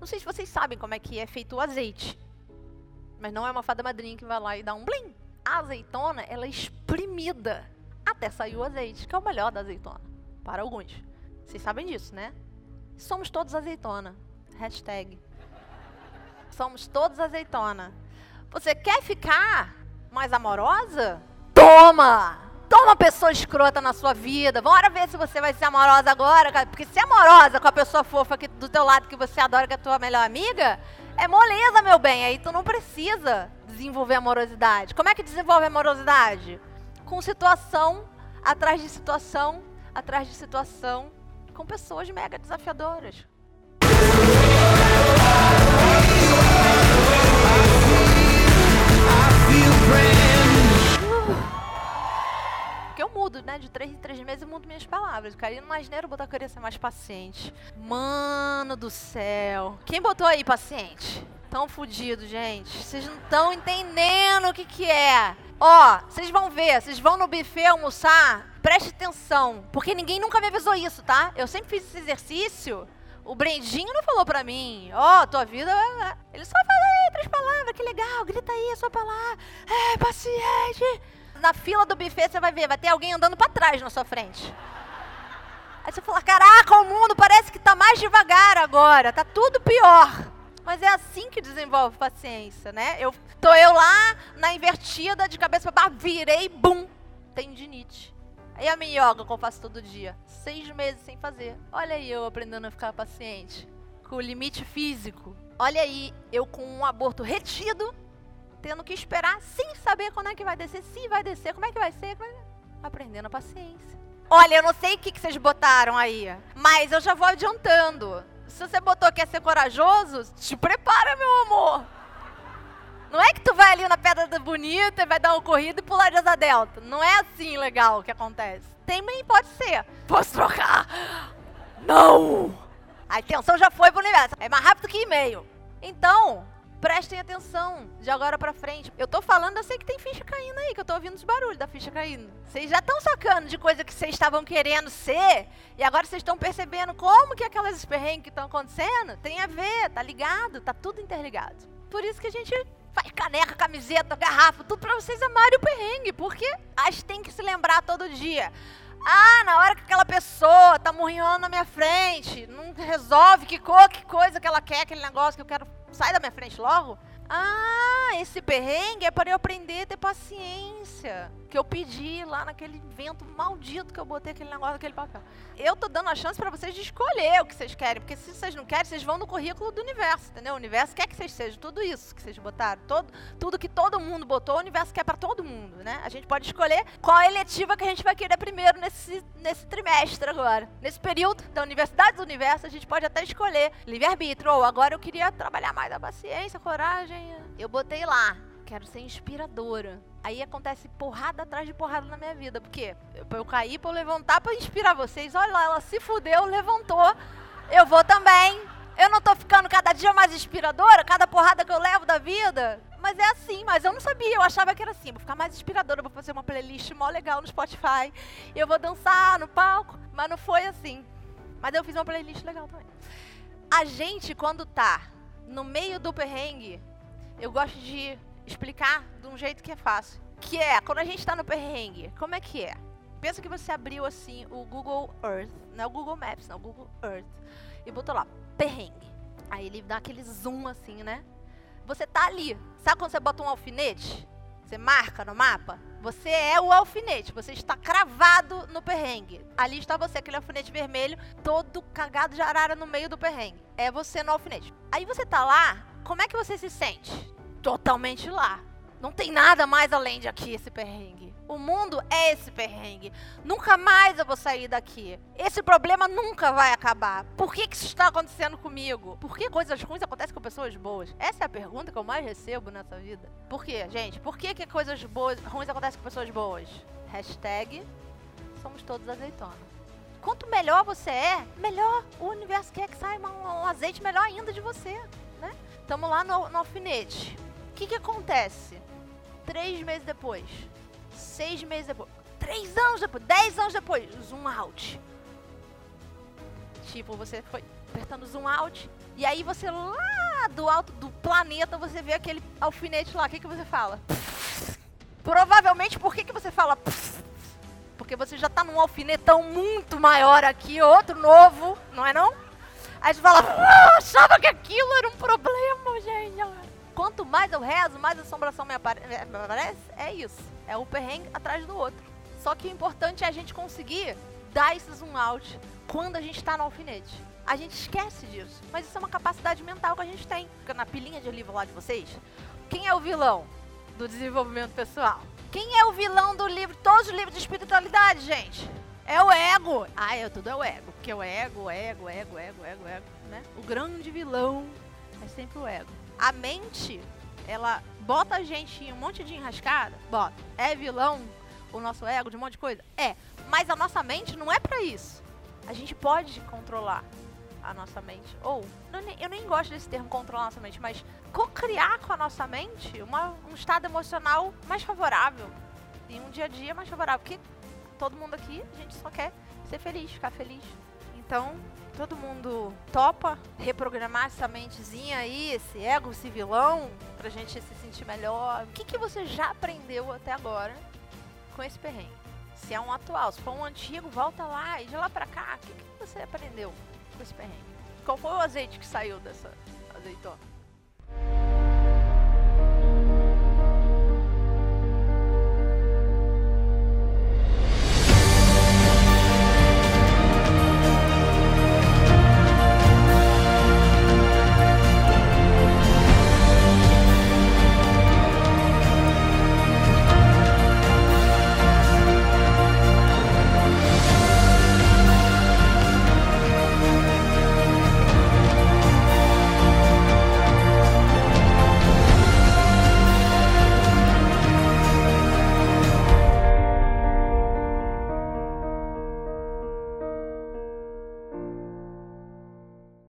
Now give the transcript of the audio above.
Não sei se vocês sabem como é que é feito o azeite. Mas não é uma fada madrinha que vai lá e dá um blim. A azeitona, ela é espremida até sair o azeite, que é o melhor da azeitona. Para alguns. Vocês sabem disso, né? Somos todos azeitona. Hashtag. Somos todos azeitona. Você quer ficar mais amorosa? Toma! Toma pessoa escrota na sua vida. Bora ver se você vai ser amorosa agora. Porque ser amorosa com a pessoa fofa aqui do teu lado que você adora, que é a tua melhor amiga, é moleza, meu bem. Aí tu não precisa desenvolver amorosidade. Como é que desenvolve amorosidade? Com situação, atrás de situação, atrás de situação, com pessoas mega desafiadoras. Eu né? De três em três meses eu mudo minhas palavras. Caí no asneiro, botar a querer ser mais paciente. Mano do céu. Quem botou aí paciente? Tão fudido, gente. Vocês não estão entendendo o que que é. Ó, vocês vão ver, vocês vão no buffet almoçar, preste atenção. Porque ninguém nunca me avisou isso, tá? Eu sempre fiz esse exercício. O Brendinho não falou pra mim, ó, tua vida. é- Ele só fala aí três palavras, que legal, grita aí a sua palavra. É, paciente. Na fila do buffet você vai ver, vai ter alguém andando pra trás na sua frente. Aí você fala, caraca, o mundo parece que tá mais devagar agora, tá tudo pior. Mas é assim que desenvolve paciência, né? Eu tô eu lá na invertida de cabeça pra baixo, virei, bum, tendinite. Aí a minha yoga que eu faço todo dia, seis meses sem fazer. Olha aí eu aprendendo a ficar paciente, com o limite físico. Olha aí eu com um aborto retido, tendo que esperar sem saber quando é que vai descer, se vai descer, como é que vai ser, é aprendendo a paciência. Olha, eu não sei o que, vocês botaram aí, mas eu já vou adiantando. Se você botou que é ser corajoso, te prepara, meu amor. Não é que tu vai ali na Pedra da Bonita e vai dar uma corrida e pular de asa delta. Não é assim legal que acontece. Também pode ser. Posso trocar? Não! A atenção já foi pro universo. É mais rápido que e-mail. Então, prestem atenção de agora pra frente. Eu tô falando, eu sei que tem ficha caindo aí, que eu tô ouvindo os barulhos da ficha caindo. Vocês já estão sacando de coisa que vocês estavam querendo ser, e agora vocês estão percebendo como que aquelas perrengues que estão acontecendo tem a ver, tá ligado? Tá tudo interligado. Por isso que a gente faz caneca, camiseta, garrafa, tudo pra vocês amarem o perrengue, porque a gente tem que se lembrar todo dia. Ah, na hora que aquela pessoa tá morrendo na minha frente, não resolve que, co que coisa que ela quer, aquele negócio que eu quero. Sai da minha frente logo. Ah, esse perrengue é para eu aprender a ter paciência. Que eu pedi lá naquele vento maldito que eu botei aquele negócio, aquele papel. Eu tô dando a chance para vocês de escolher o que vocês querem. Porque se vocês não querem, vocês vão no currículo do universo, entendeu? O universo quer que vocês sejam tudo isso que vocês botaram. Todo, tudo que todo mundo botou, o universo quer para todo mundo, né? A gente pode escolher qual eletiva que a gente vai querer primeiro nesse, nesse trimestre agora. Nesse período da Universidade do Universo, a gente pode até escolher livre-arbítrio. Ou agora eu queria trabalhar mais a paciência, a coragem. Eu botei lá. Quero ser inspiradora. Aí acontece porrada atrás de porrada na minha vida. Porque eu, eu caí pra eu levantar pra inspirar vocês. Olha lá, ela se fudeu, levantou. Eu vou também. Eu não tô ficando cada dia mais inspiradora, cada porrada que eu levo da vida. Mas é assim, mas eu não sabia, eu achava que era assim. Vou ficar mais inspiradora, vou fazer uma playlist mó legal no Spotify. Eu vou dançar no palco. Mas não foi assim. Mas eu fiz uma playlist legal também. A gente, quando tá no meio do perrengue, eu gosto de explicar de um jeito que é fácil. Que é, quando a gente tá no perrengue, como é que é? Pensa que você abriu assim o Google Earth, não é o Google Maps, não, o Google Earth, e botou lá, perrengue. Aí ele dá aquele zoom assim, né? Você tá ali. Sabe quando você bota um alfinete? Você marca no mapa? Você é o alfinete, você está cravado no perrengue. Ali está você, aquele alfinete vermelho, todo cagado de arara no meio do perrengue. É você no alfinete. Aí você tá lá, como é que você se sente? Totalmente lá. Não tem nada mais além de aqui esse perrengue. O mundo é esse perrengue. Nunca mais eu vou sair daqui. Esse problema nunca vai acabar. Por que, que isso está acontecendo comigo? Por que coisas ruins acontecem com pessoas boas? Essa é a pergunta que eu mais recebo nessa vida. Por quê, gente? Por que, que coisas boas, ruins acontecem com pessoas boas? Hashtag somos todos azeitona. Quanto melhor você é, melhor o universo quer que saia um, um azeite melhor ainda de você, né? Tamo lá no, no alfinete. Que que acontece? Três meses depois, seis meses depois, três anos depois, dez anos depois, zoom out. Tipo, você foi apertando zoom out E aí você lá do alto do planeta, você vê aquele alfinete lá. O que, que você fala? Provavelmente, por que, que você fala? Porque você já tá num alfinetão muito maior aqui, outro novo, não é não? Aí você fala, achava que aquilo era um problema, gente. Quanto mais eu rezo, mais assombração me apare aparece. É isso. É um perrengue atrás do outro. Só que o importante é a gente conseguir dar esse zoom out quando a gente tá no alfinete. A gente esquece disso. Mas isso é uma capacidade mental que a gente tem. Porque na pilinha de livro lá de vocês, quem é o vilão do desenvolvimento pessoal? Quem é o vilão do livro, todos os livros de espiritualidade, gente? É o ego. Ah, é, tudo é o ego. Porque o ego, ego, ego, ego, ego, ego, né? O grande vilão é sempre o ego. A mente, ela bota a gente em um monte de enrascada, bota. É vilão o nosso ego de um monte de coisa? É. Mas a nossa mente não é para isso. A gente pode controlar a nossa mente. Ou, eu nem gosto desse termo controlar a nossa mente, mas co-criar com a nossa mente uma, um estado emocional mais favorável. E um dia a dia mais favorável. Porque todo mundo aqui, a gente só quer ser feliz, ficar feliz. Então, todo mundo topa reprogramar essa mentezinha aí, esse ego, esse vilão, pra gente se sentir melhor. O que, que você já aprendeu até agora com esse perrengue? Se é um atual, se for um antigo, volta lá e de lá pra cá, o que, que você aprendeu? com esse perrengue? Qual foi o azeite que saiu dessa azeitona?